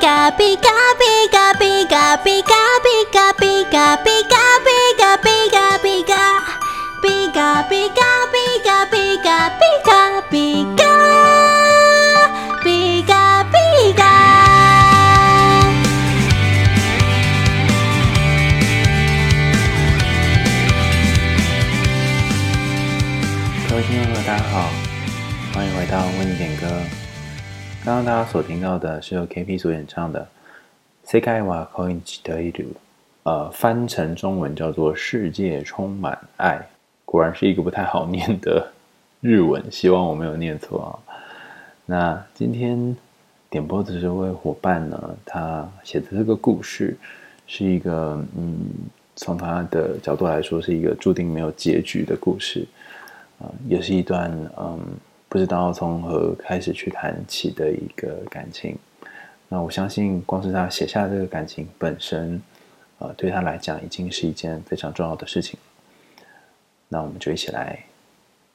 ピカピカ刚刚大家所听到的是由 KP 所演唱的《世界はこんにちは》，呃，翻成中文叫做“世界充满爱”。果然是一个不太好念的日文，希望我没有念错啊。那今天点播的这位伙伴呢，他写的这个故事是一个，嗯，从他的角度来说，是一个注定没有结局的故事啊，呃，也是一段，嗯。 不知道从何开始去谈起的一个感情，那我相信，光是他写下这个感情本身，呃，对他来讲已经是一件非常重要的事情。那我们就一起来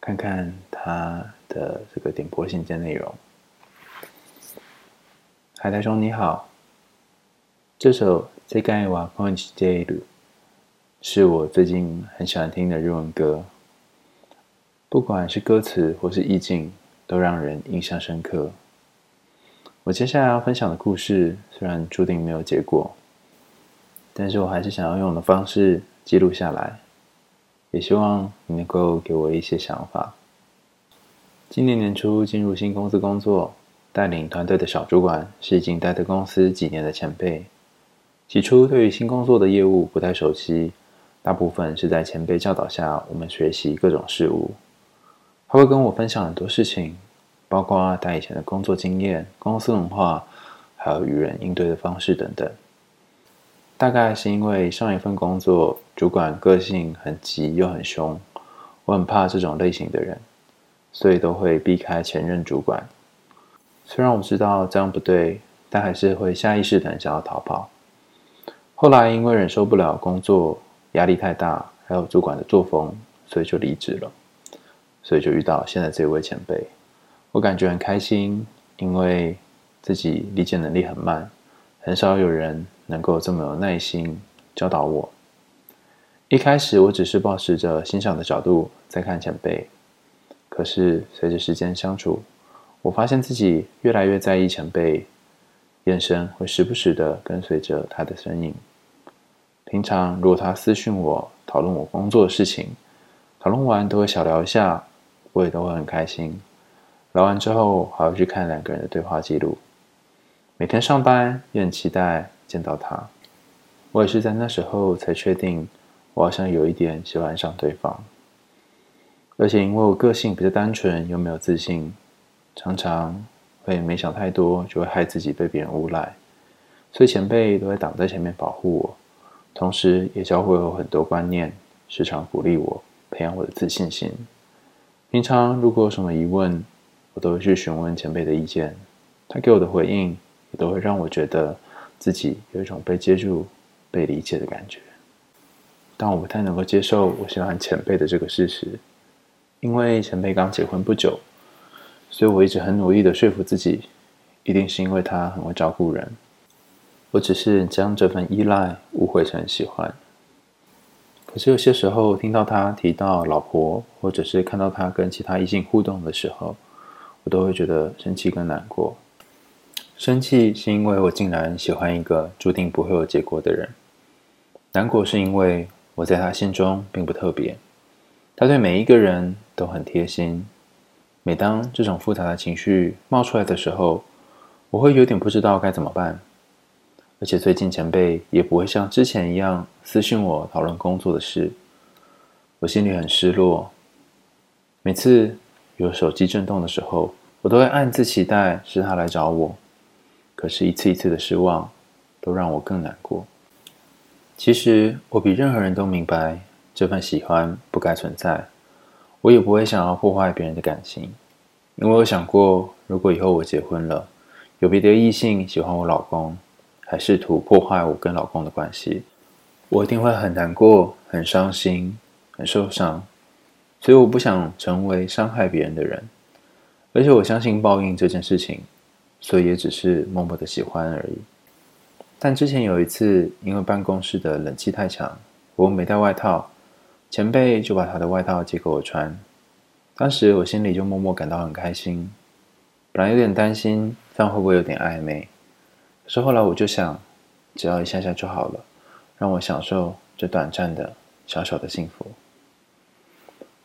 看看他的这个点播信件内容。海苔兄你好，这首《世界はこんにちは》是我最近很喜欢听的日文歌。 不管是歌词或是意境，都让人印象深刻。我接下来要分享的故事，虽然注定没有结果，但是我还是想要用我的方式记录下来，也希望你能够给我一些想法。今年年初进入新公司工作，带领团队的小主管是已经待在公司几年的前辈。起初对于新工作的业务不太熟悉，大部分是在前辈教导下，我们学习各种事物。他会跟我分享很多事情，包括他以前的工作经验、公司文化，还有与人应对的方式等等。大概是因为上一份工作主管个性很急又很凶，我很怕这种类型的人，所以都会避开前任主管。虽然我知道这样不对，但还是会下意识的想要逃跑。后来因为忍受不了工作压力太大，还有主管的作风，所以就离职了。所以就遇到现在这位前辈，我感觉很开心，因为自己理解能力很慢，很少有人能够这么有耐心教导我。一开始我只是抱持着欣赏的角度在看前辈，可是随着时间相处，我发现自己越来越在意前辈，眼神会时不时的跟随着他的身影。平常如果他私讯我讨论我工作的事情，讨论完都会小聊一下。我也都会很开心，聊完之后还要去看两个人的对话记录。每天上班也很期待见到他。我也是在那时候才确定，我好像有一点喜欢上对方。而且因为我个性比较单纯又没有自信，常常会没想太多，就会害自己被别人诬赖。所以前辈都会挡在前面保护我，同时也教会我很多观念，时常鼓励我，培养我的自信心。平常如果有什么疑问，我都会去询问前辈的意见，他给我的回应也都会让我觉得自己有一种被接住、被理解的感觉。但我不太能够接受我喜欢前辈的这个事实，因为前辈刚结婚不久，所以我一直很努力的说服自己，一定是因为他很会照顾人。我只是将这份依赖误会成喜欢。可是有些时候听到他提到老婆，或者是看到他跟其他异性互动的时候，我都会觉得生气跟难过。生气是因为我竟然喜欢一个注定不会有结果的人；难过是因为我在他心中并不特别。他对每一个人都很贴心。每当这种复杂的情绪冒出来的时候，我会有点不知道该怎么办。而且最近前辈也不会像之前一样私信我讨论工作的事，我心里很失落。每次有手机震动的时候，我都会暗自期待是他来找我，可是，一次一次的失望都让我更难过。其实我比任何人都明白这份喜欢不该存在，我也不会想要破坏别人的感情，因为我想过，如果以后我结婚了，有别的异性喜欢我老公。还试图破坏我跟老公的关系，我一定会很难过、很伤心、很受伤，所以我不想成为伤害别人的人，而且我相信报应这件事情，所以也只是默默的喜欢而已。但之前有一次，因为办公室的冷气太强，我没带外套，前辈就把他的外套借给我穿。当时我心里就默默感到很开心，本来有点担心这样会不会有点暧昧，可是后来我就想，只要一下下就好了，让我享受这短暂的小小的幸福。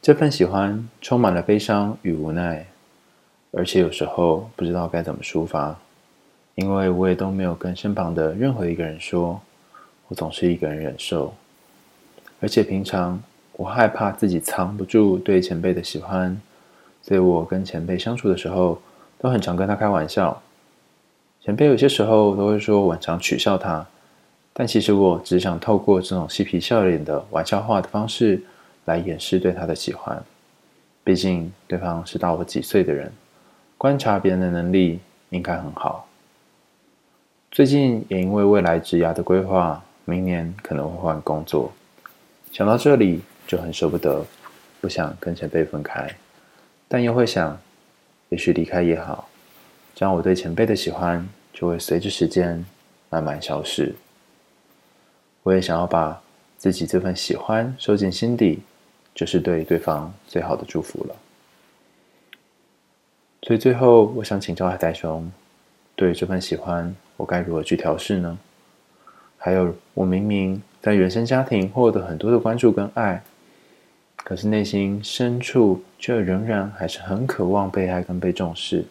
这份喜欢充满了悲伤与无奈，而且有时候不知道该怎么抒发，因为我也都没有跟身旁的任何一个人说，我总是一个人忍受，而且平常。我害怕自己藏不住对前辈的喜欢，所以我跟前辈相处的时候，都很常跟他开玩笑。前辈有些时候都会说我常取笑他，但其实我只想透过这种嬉皮笑脸的玩笑话的方式来掩饰对他的喜欢。毕竟对方是大我几岁的人，观察别人的能力应该很好。最近也因为未来职涯的规划，明年可能会换工作。想到这里。就很舍不得，不想跟前辈分开，但又会想，也许离开也好，这样我对前辈的喜欢就会随着时间慢慢消失。我也想要把自己这份喜欢收进心底，就是对对方最好的祝福了。所以最后，我想请教海苔熊，对这份喜欢，我该如何去调试呢？还有，我明明在原生家庭获得很多的关注跟爱。可是内心深处却仍然还是很渴望被爱跟被重视。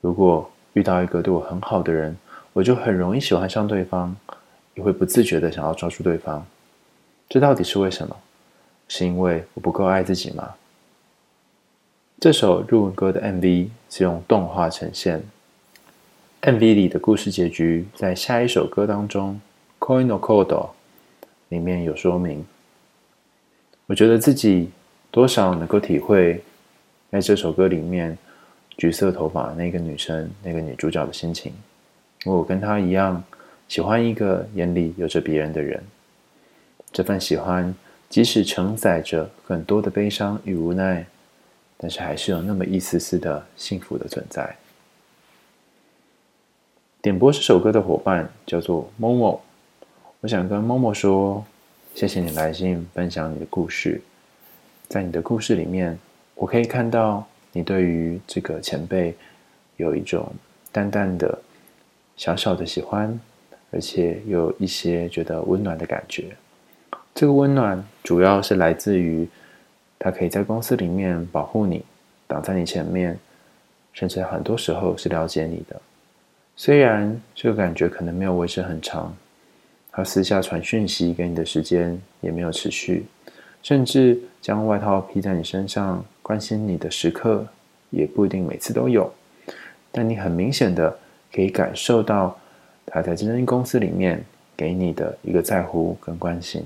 如果遇到一个对我很好的人，我就很容易喜欢上对方，也会不自觉地想要抓住对方。这到底是为什么？是因为我不够爱自己吗？这首日文歌的 MV 是用动画呈现，MV 里的故事结局在下一首歌当中《Koi no Code》里面有说明。我觉得自己多少能够体会，在这首歌里面，橘色头发那个女生，那个女主角的心情。我跟她一样，喜欢一个眼里有着别人的人。这份喜欢，即使承载着很多的悲伤与无奈，但是还是有那么一丝丝的幸福的存在。点播这首歌的伙伴叫做 Momo，我想跟 Momo 说。谢谢你来信分享你的故事，在你的故事里面，我可以看到你对于这个前辈有一种淡淡的、小小的喜欢，而且有一些觉得温暖的感觉。这个温暖主要是来自于他可以在公司里面保护你，挡在你前面，甚至很多时候是了解你的。虽然这个感觉可能没有维持很长。他私下传讯息给你的时间也没有持续，甚至将外套披在你身上，关心你的时刻也不一定每次都有。但你很明显的可以感受到他在这间公司里面给你的一个在乎跟关心。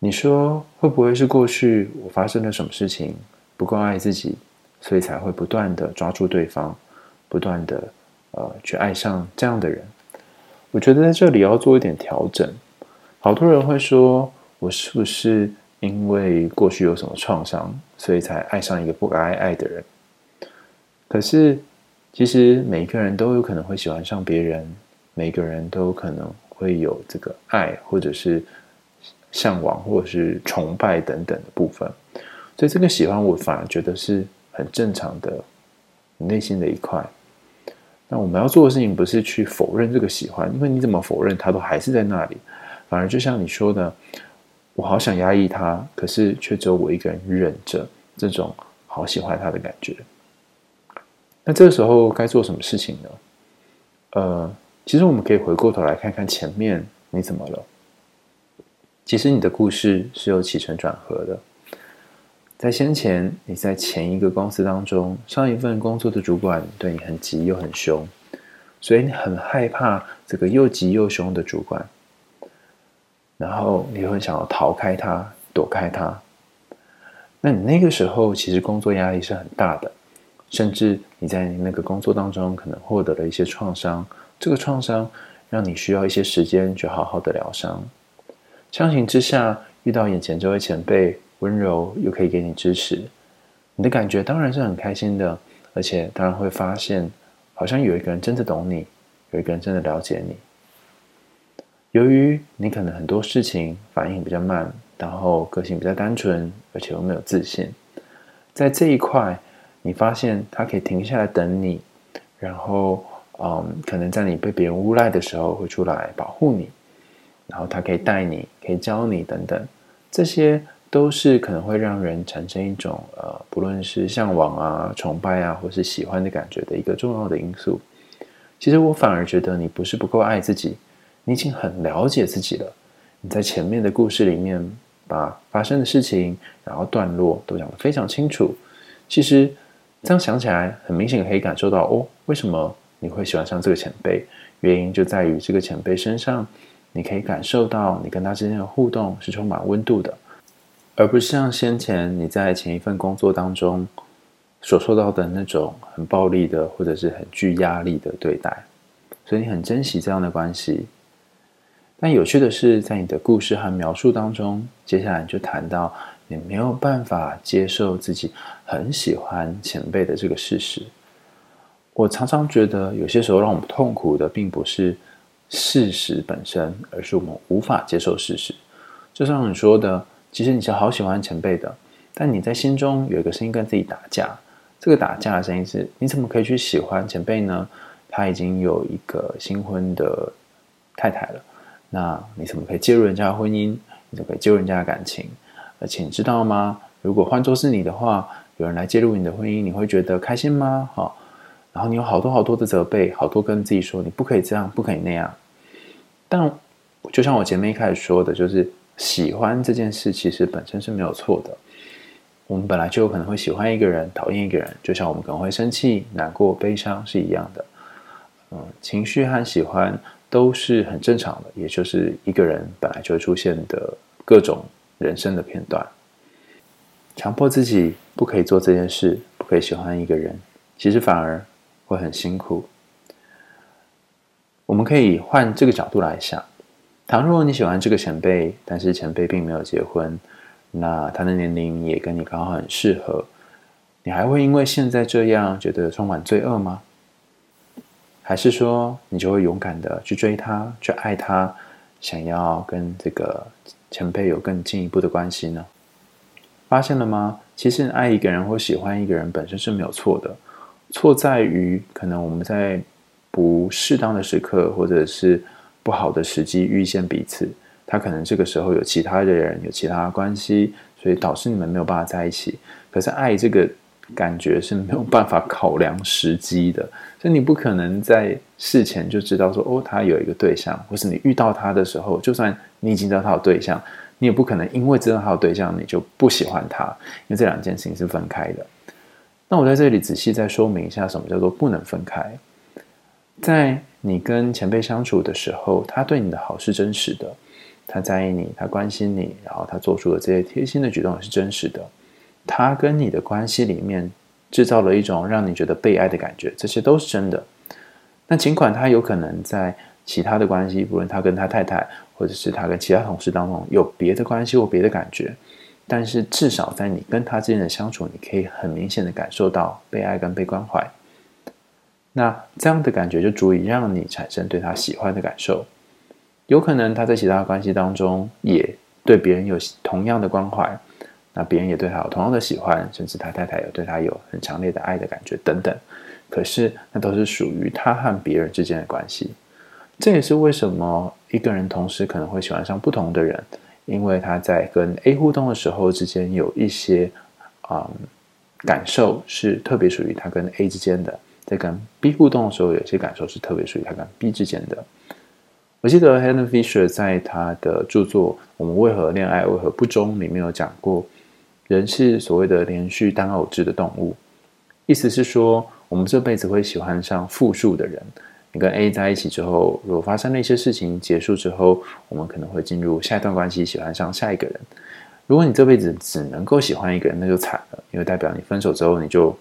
你说会不会是过去我发生了什么事情，不够爱自己，所以才会不断的抓住对方，不断的呃去爱上这样的人？我觉得在这里要做一点调整。好多人会说，我是不是因为过去有什么创伤，所以才爱上一个不该爱，的人？可是，其实每一个人都有可能会喜欢上别人，每个人都有可能会有这个爱，或者是向往，或者是崇拜等等的部分。所以，这个喜欢我反而觉得是很正常的，内心的一块。那我们要做的事情不是去否认这个喜欢，因为你怎么否认，它都还是在那里。反而就像你说的，我好想压抑它，可是却只有我一个人忍着这种好喜欢他的感觉。那这个时候该做什么事情呢？呃，其实我们可以回过头来看看前面你怎么了。其实你的故事是有起承转合的。在先前，你在前一个公司当中，上一份工作的主管对你很急又很凶，所以你很害怕这个又急又凶的主管，然后你会想要逃开他，躲开他。那你那个时候其实工作压力是很大的，甚至你在那个工作当中可能获得了一些创伤，这个创伤让你需要一些时间去好好的疗伤。相形之下，遇到眼前这位前辈。温柔又可以给你支持，你的感觉当然是很开心的，而且当然会发现，好像有一个人真的懂你，有一个人真的了解你。由于你可能很多事情反应比较慢，然后个性比较单纯，而且又没有自信，在这一块，你发现他可以停下来等你，然后，嗯，可能在你被别人诬赖的时候会出来保护你，然后他可以带你，可以教你等等，这些都是可能会让人产生一种呃，不论是向往啊、崇拜啊，或是喜欢的感觉的一个重要的因素。其实我反而觉得你不是不够爱自己。你已经很了解自己了。你在前面的故事里面把发生的事情，然后段落都讲得非常清楚。其实这样想起来，很明显可以感受到哦，为什么你会喜欢上这个前辈？原因就在于这个前辈身上，你可以感受到你跟他之间的互动是充满温度的，而不是像先前你在前一份工作当中所受到的那种很暴力的或者是很具压力的对待。所以你很珍惜这样的关系。但有趣的是，在你的故事和描述当中，接下来就谈到你没有办法接受自己很喜欢前辈的这个事实。我常常觉得，有些时候让我们痛苦的，并不是事实本身，而是我们无法接受事实。就像你说的，其实你是好喜欢前辈的，但你在心中有一个声音跟自己打架。这个打架的声音是：你怎么可以去喜欢前辈呢？他已经有一个新婚的太太了。那你怎么可以介入人家的婚姻？你怎么可以介入人家的感情？而且你知道吗？如果换作是你的话，有人来介入你的婚姻，你会觉得开心吗？哈，然后你有好多好多的责备，好多跟自己说你不可以这样，不可以那样。但就像我前面一开始说的，就是喜欢这件事其实本身是没有错的。我们本来就有可能会喜欢一个人，讨厌一个人，就像我们可能会生气、难过、悲伤是一样的。嗯，情绪和喜欢。都是很正常的，也就是一个人本来就会出现的各种人生的片段。强迫自己不可以做这件事，不可以喜欢一个人，其实反而会很辛苦。我们可以换这个角度来想：倘若你喜欢这个前辈，但是前辈并没有结婚，那他的年龄也跟你刚好很适合，你还会因为现在这样觉得充满罪恶吗？还是说，你就会勇敢的去追他，去爱他，想要跟这个前辈有更进一步的关系呢？发现了吗？其实爱一个人或喜欢一个人本身是没有错的，错在于可能我们在不适当的时刻或者是不好的时机遇见彼此，他可能这个时候有其他的人，有其他的关系，所以导致你们没有办法在一起。可是爱这个。感觉是没有办法考量时机的，所以你不可能在事前就知道说，哦，他有一个对象，或是你遇到他的时候，就算你已经知道他有对象，你也不可能因为知道他有对象，你就不喜欢他，因为这两件事情是分开的。那我在这里仔细再说明一下，什么叫做不能分开？在你跟前辈相处的时候，他对你的好是真实的，他在意你，他关心你，然后他做出的这些贴心的举动也是真实的。他跟你的关系里面制造了一种让你觉得被爱的感觉，这些都是真的。那尽管他有可能在其他的关系，不论他跟他太太，或者是他跟其他同事当中有别的关系或别的感觉，但是至少在你跟他之间的相处，你可以很明显的感受到被爱跟被关怀。那这样的感觉就足以让你产生对他喜欢的感受。有可能他在其他关系当中也对别人有同样的关怀。那别人也对他有同样的喜欢，甚至他太太有对他有很强烈的爱的感觉等等。可是那都是属于他和别人之间的关系。这也是为什么一个人同时可能会喜欢上不同的人，因为他在跟 A 互动的时候之间有一些嗯感受是特别属于他跟 A 之间的，在跟 B 互动的时候有些感受是特别属于他跟 B 之间的。我记得 Helen Fisher 在他的著作《我们为何恋爱为何不忠》里面有讲过。人是所谓的连续单偶制的动物，意思是说，我们这辈子会喜欢上复数的人。你跟 A 在一起之后，如果发生了一些事情结束之后，我们可能会进入下一段关系，喜欢上下一个人。如果你这辈子只能够喜欢一个人，那就惨了，因为代表你分手之后你就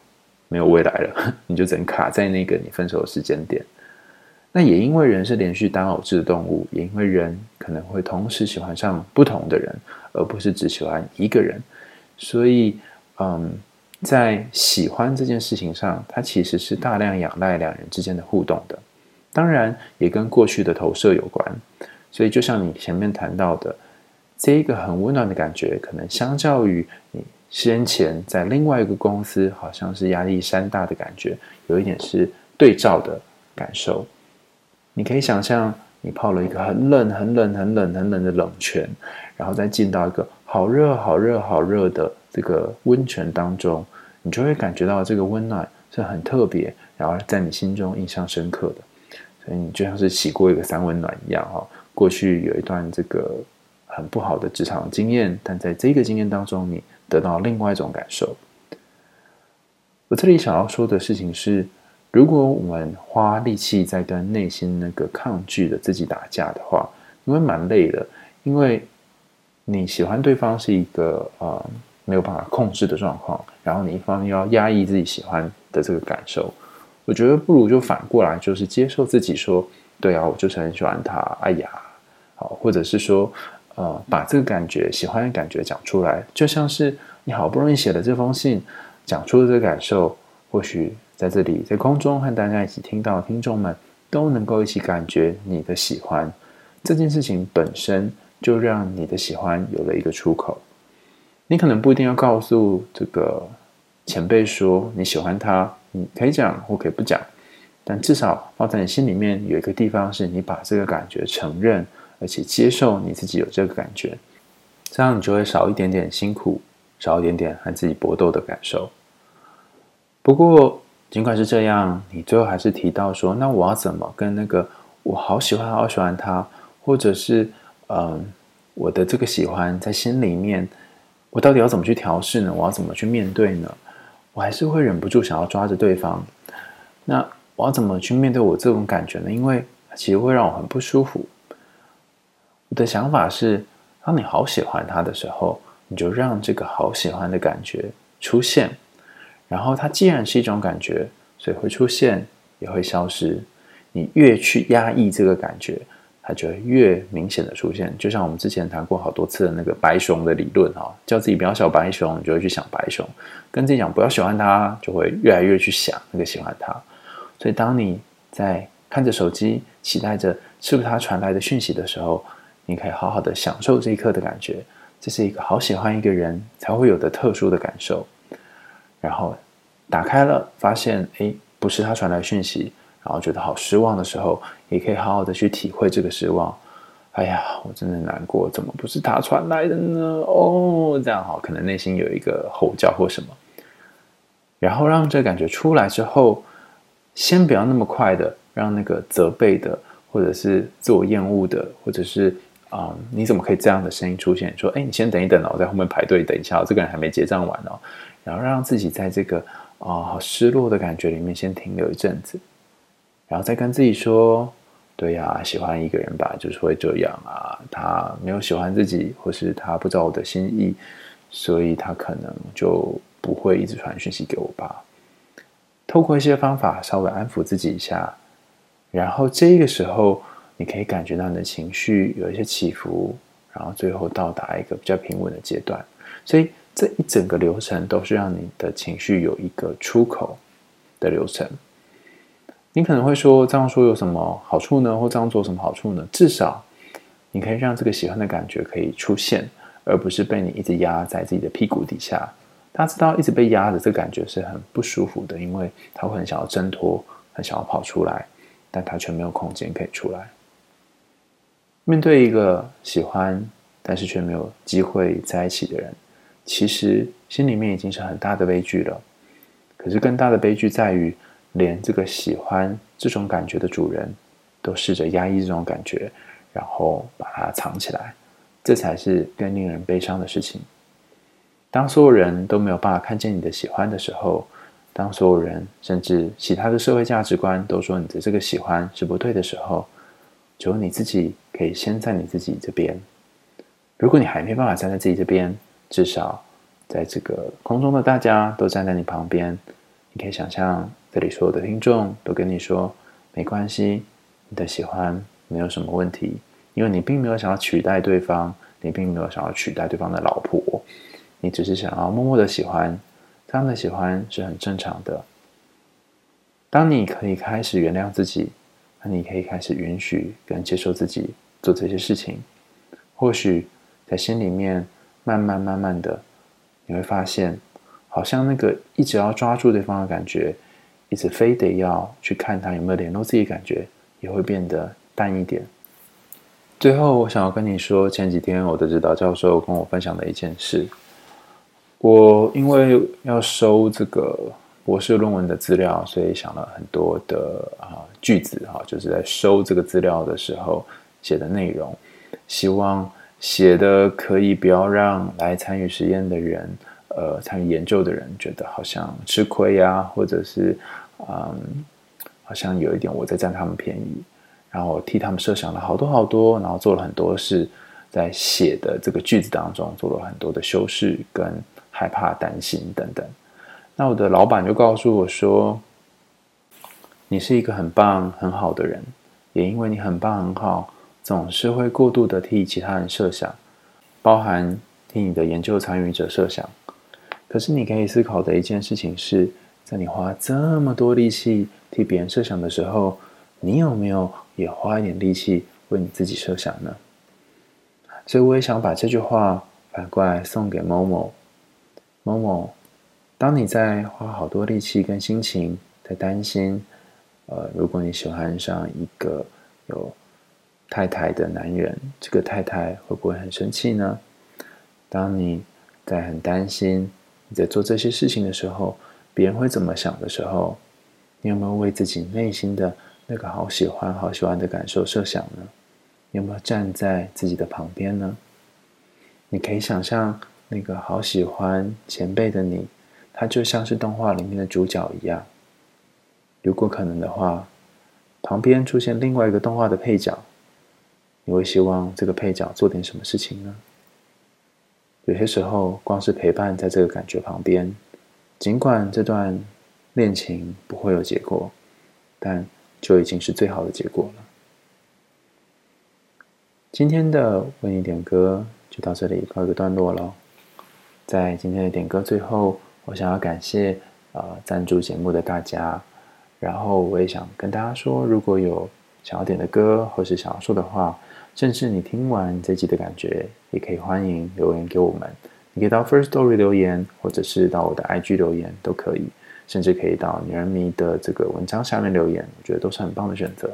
没有未来了，你就只能卡在那个你分手的时间点。那也因为人是连续单偶制的动物，也因为人可能会同时喜欢上不同的人，而不是只喜欢一个人。所以，嗯，在喜欢这件事情上，它其实是大量仰赖两人之间的互动的。当然也跟过去的投射有关。所以，就像你前面谈到的，这一个很温暖的感觉，可能相较于你先前在另外一个公司，好像是压力山大的感觉，有一点是对照的感受。你可以想象，你泡了一个很冷、很冷、很冷、很冷的冷泉，然后再进到一个好热、好热、好热的这个温泉当中，你就会感觉到这个温暖是很特别，然后在你心中印象深刻的。所以你就像是洗过一个三温暖一样，哈。过去有一段这个很不好的职场经验，但在这个经验当中，你得到另外一种感受。我这里想要说的事情是，如果我们花力气在跟内心那个抗拒的自己打架的话，你会蛮累的，因为你喜欢对方是一个呃没有办法控制的状况，然后你一方又要压抑自己喜欢的这个感受，我觉得不如就反过来，就是接受自己说。对啊，我就是很喜欢他。哎呀，好，或者是说，呃，把这个感觉、喜欢的感觉讲出来，就像是你好不容易写了这封信，讲出了这个感受，或许在这里在空中和大家一起听到，听众们都能够一起感觉你的喜欢。这件事情本身就让你的喜欢有了一个出口。你可能不一定要告诉这个前辈说你喜欢他，你可以讲或可以不讲。但至少放在你心里面有一个地方，是你把这个感觉承认，而且接受你自己有这个感觉，这样你就会少一点点辛苦，少一点点和自己搏斗的感受。不过，尽管是这样，你最后还是提到说：“那我要怎么跟那个我好喜欢、好喜欢他，或者是嗯，我的这个喜欢在心里面，我到底要怎么去调试呢？我要怎么去面对呢？我还是会忍不住想要抓着对方。”那。我要怎么去面对我这种感觉呢？因为其实会让我很不舒服。我的想法是，当你好喜欢他的时候，你就让这个好喜欢的感觉出现。然后它既然是一种感觉，所以会出现，也会消失。你越去压抑这个感觉，它就会越明显的出现。就像我们之前谈过好多次的那个白熊的理论哈，叫自己不要小白熊，你就会去想白熊；跟自己讲不要喜欢他，就会越来越去想那个喜欢他。所以，当你在看着手机，期待着是不是他传来的讯息的时候，你可以好好的享受这一刻的感觉。这是一个好喜欢一个人才会有的特殊的感受。然后打开了，发现诶，不是他传来讯息，然后觉得好失望的时候，也可以好好的去体会这个失望。哎呀，我真的难过，怎么不是他传来的呢？哦，这样好，可能内心有一个吼叫或什么。然后让这感觉出来之后。先不要那么快的让那个责备的，或者是自我厌恶的，或者是啊、你怎么可以这样的声音出现？说，哎，你先等一等哦，我在后面排队等一下，这个人还没结账完哦。然后让自己在这个啊、好失落的感觉里面先停留一阵子，然后再跟自己说，对呀，喜欢一个人吧，就是会这样啊。他没有喜欢自己，或是他不知道我的心意，所以他可能就不会一直传讯息给我吧。透过一些方法稍微安抚自己一下，然后这个时候你可以感觉到你的情绪有一些起伏，然后最后到达一个比较平稳的阶段。所以这一整个流程都是让你的情绪有一个出口的流程。你可能会说，这样说有什么好处呢？或这样做什么好处呢？至少你可以让这个喜欢的感觉可以出现，而不是被你一直压在自己的屁股底下。他知道一直被压着，这感觉是很不舒服的，因为他会很想要挣脱，很想要跑出来，但他却没有空间可以出来。面对一个喜欢但是却没有机会在一起的人，其实心里面已经是很大的悲剧了。可是更大的悲剧在于，连这个喜欢这种感觉的主人都试着压抑这种感觉，然后把它藏起来，这才是更令人悲伤的事情。当所有人都没有办法看见你的喜欢的时候，当所有人甚至其他的社会价值观都说你的这个喜欢是不对的时候，只有你自己可以先在你自己这边。如果你还没办法站在自己这边，至少在这个空中的大家都站在你旁边，你可以想象这里所有的听众都跟你说：没关系，你的喜欢没有什么问题，因为你并没有想要取代对方，你并没有想要取代对方的老婆。你只是想要默默的喜欢，这样的喜欢是很正常的。当你可以开始原谅自己，那你可以开始允许跟接受自己做这些事情。或许在心里面慢慢慢慢的，你会发现，好像那个一直要抓住对方的感觉，一直非得要去看他有没有联络自己感觉，也会变得淡一点。最后，我想要跟你说，前几天我的指导教授跟我分享的一件事。我因为要收这个博士论文的资料，所以想了很多的啊句子哈，就是在收这个资料的时候写的内容，希望写的可以不要让来参与实验的人，呃，参与研究的人觉得好像吃亏呀，或者是嗯，好像有一点我在占他们便宜，然后替他们设想了好多好多，然后做了很多事，在写的这个句子当中做了很多的修饰跟。害怕、担心等等，那我的老板就告诉我说：“你是一个很棒、很好的人，也因为你很棒、很好，总是会过度的替其他人设想，包含替你的研究参与者设想。可是你可以思考的一件事情是，在你花这么多力气替别人设想的时候，你有没有也花一点力气为你自己设想呢？所以我也想把这句话反过来送给某某。”某某，当你在花好多力气跟心情在担心，呃，如果你喜欢上一个有太太的男人，这个太太会不会很生气呢？当你在很担心你在做这些事情的时候，别人会怎么想的时候，你有没有为自己内心的那个好喜欢、好喜欢的感受设想呢？你有没有站在自己的旁边呢？你可以想象。那个好喜欢前辈的你，他就像是动画里面的主角一样。如果可能的话，旁边出现另外一个动画的配角，你会希望这个配角做点什么事情呢？有些时候，光是陪伴在这个感觉旁边，尽管这段恋情不会有结果，但就已经是最好的结果了。今天的为你点歌就到这里告一个段落了。在今天的点歌最后，我想要感谢呃赞助节目的大家，然后我也想跟大家说，如果有想要点的歌或是想要说的话，甚至你听完这集的感觉，也可以欢迎留言给我们。你可以到 Firstory 留言，或者是到我的 IG 留言都可以，甚至可以到女人迷的这个文章下面留言，我觉得都是很棒的选择。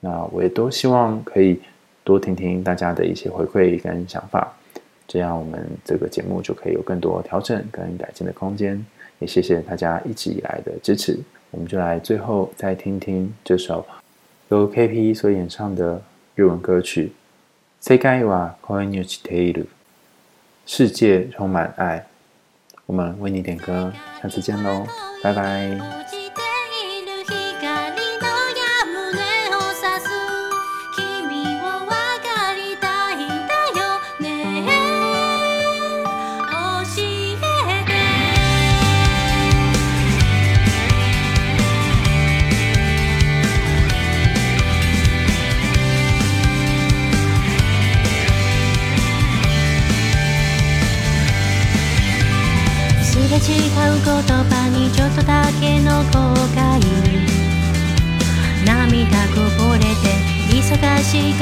那我也都希望可以多听听大家的一些回馈跟想法。这样，我们这个节目就可以有更多调整跟改进的空间。也谢谢大家一直以来的支持。我们就来最后再听听这首由 KP 所演唱的日文歌曲《世界は恋に落ちている》， 世界充满爱。我们为你点歌，下次见喽，拜拜。しい